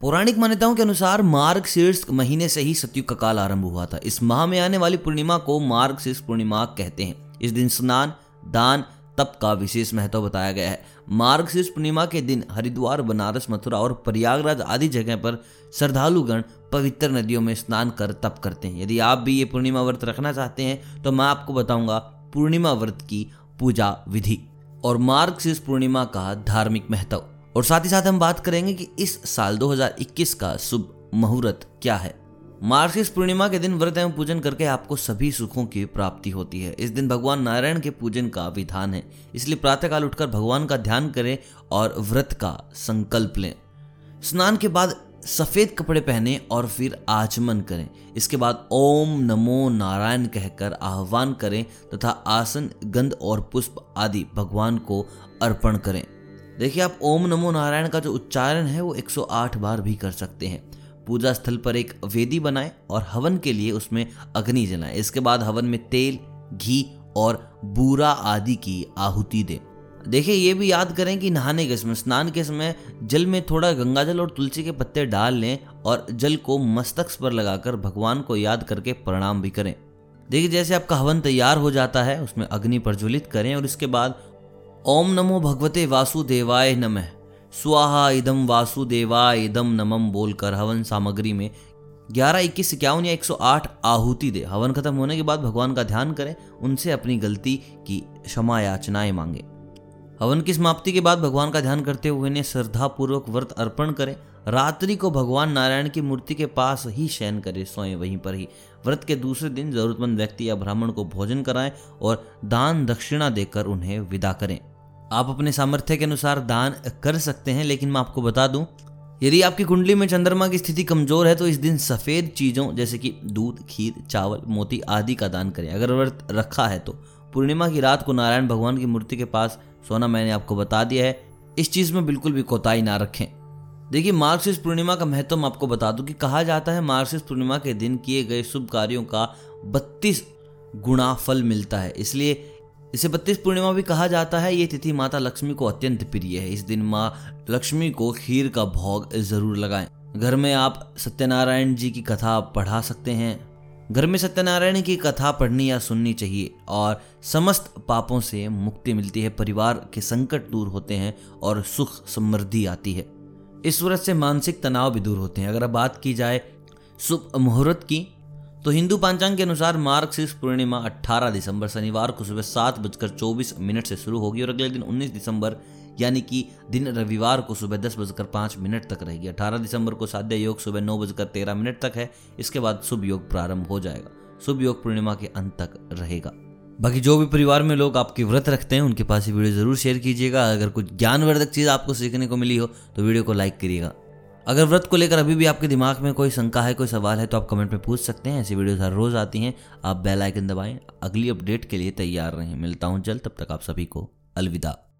पौराणिक मान्यताओं के अनुसार मार्ग शीर्ष महीने से ही सतयुग का काल आरंभ हुआ था। इस माह में आने वाली पूर्णिमा को मार्ग शीर्ष पूर्णिमा कहते हैं। इस दिन स्नान, दान, तप का विशेष महत्व बताया गया है। मार्ग शीर्ष पूर्णिमा के दिन हरिद्वार, बनारस, मथुरा और प्रयागराज आदि जगह पर श्रद्धालुगण पवित्र नदियों में स्नान कर तप करते हैं। यदि आप भी ये पूर्णिमा व्रत रखना चाहते हैं तो मैं आपको बताऊँगा पूर्णिमा व्रत की पूजा विधि और मार्ग शीर्ष पूर्णिमा का धार्मिक महत्व। और साथ ही साथ हम बात करेंगे कि इस साल 2021 का शुभ मुहूर्त क्या है। मार्गशीर्ष पूर्णिमा के दिन व्रत एवं पूजन करके आपको सभी सुखों की प्राप्ति होती है। इस दिन भगवान नारायण के पूजन का विधान है। इसलिए प्रातःकाल उठकर भगवान का ध्यान करें और व्रत का संकल्प लें। स्नान के बाद सफ़ेद कपड़े पहने और फिर आचमन करें। इसके बाद ओम नमो नारायण कहकर आह्वान करें तथा आसन, गंध और पुष्प आदि भगवान को अर्पण करें। देखिए, आप ओम नमो नारायण का जो उच्चारण है, वो 108 बार भी कर सकते हैं। पूजा स्थल पर एक वेदी बनाएँ और हवन के लिए उसमें अग्नि जलाएँ। इसके बाद हवन में तेल, घी और बूरा आदि की आहुति दें। देखिए, ये भी याद करें कि नहाने के समय, स्नान के समय जल में थोड़ा गंगा जल और तुलसी के पत्ते डाल लें और जल को मस्तक पर लगाकर भगवान को याद करके प्रणाम भी करें। देखिए, जैसे आपका हवन तैयार हो जाता है, उसमें अग्नि प्रज्वलित करें और इसके बाद ओम नमो भगवते वासुदेवाय नमः। स्वाहा इदम वासुदेवाय इदम नमम बोलकर हवन सामग्री में ग्यारह, इक्कीस, इक्यावन या एक सौ आठ आहुति दे। हवन खत्म होने के बाद भगवान का ध्यान करें, उनसे अपनी गलती की क्षमा याचनाएँ मांगे। हवन की समाप्ति के बाद भगवान का ध्यान करते हुए ने श्रद्धा पूर्वक व्रत अर्पण करें। रात्रि को भगवान नारायण की मूर्ति के पास ही शयन करें, सोए, वहीं पर ही। व्रत के दूसरे दिन जरूरतमंद व्यक्ति या ब्राह्मण को भोजन कराएँ और दान दक्षिणा देकर उन्हें विदा करें। आप अपने सामर्थ्य के अनुसार दान कर सकते हैं, लेकिन मैं आपको बता दूँ, यदि आपकी कुंडली में चंद्रमा की स्थिति कमज़ोर है तो इस दिन सफ़ेद चीज़ों, जैसे कि दूध, खीर, चावल, मोती आदि का दान करें। अगर व्रत रखा है तो पूर्णिमा की रात को नारायण भगवान की मूर्ति के पास सोना मैंने आपको बता दिया है। इस चीज़ में बिल्कुल भी कोताही ना रखें। देखिए मार्क्सिस्ट पूर्णिमा का महत्व मैं आपको बता दूँ कि कहा जाता है मार्क्सिस्ट पूर्णिमा के दिन किए गए शुभ कार्यों का बत्तीस गुणा फल मिलता है। इसलिए इसे बत्तीस पूर्णिमा भी कहा जाता है। ये तिथि माता लक्ष्मी को अत्यंत प्रिय है। इस दिन माँ लक्ष्मी को खीर का भोग ज़रूर लगाएँ। घर में आप सत्यनारायण जी की कथा पढ़ा सकते हैं। घर में सत्यनारायण की कथा पढ़नी या सुननी चाहिए और समस्त पापों से मुक्ति मिलती है। परिवार के संकट दूर होते हैं और सुख समृद्धि आती है। इस व्रत से मानसिक तनाव भी दूर होते हैं। अगर बात की जाए शुभ मुहूर्त की तो हिंदू पांचांग के अनुसार मार्गशीर्ष पूर्णिमा 18 दिसंबर शनिवार को सुबह सात बजकर चौबीस मिनट से शुरू होगी और अगले दिन 19 दिसंबर, यानी कि दिन रविवार को सुबह दस बजकर पाँच मिनट तक रहेगी। 18 दिसंबर को साध्य योग सुबह नौ बजकर तेरह मिनट तक है। इसके बाद शुभ योग प्रारंभ हो जाएगा। शुभ योग पूर्णिमा के अंत तक रहेगा। बाकी जो भी परिवार में लोग आपके व्रत रखते हैं, उनके पास ये वीडियो ज़रूर शेयर कीजिएगा। अगर कुछ ज्ञानवर्धक चीज़ आपको सीखने को मिली हो तो वीडियो को लाइक करिएगा। अगर व्रत को लेकर अभी भी आपके दिमाग में कोई शंका है, कोई सवाल है तो आप कमेंट में पूछ सकते हैं। ऐसी वीडियोस हर रोज आती हैं। आप बेल आइकन दबाएँ। अगली अपडेट के लिए तैयार रहें। मिलता हूँ जल्द। तब तक आप सभी को अलविदा।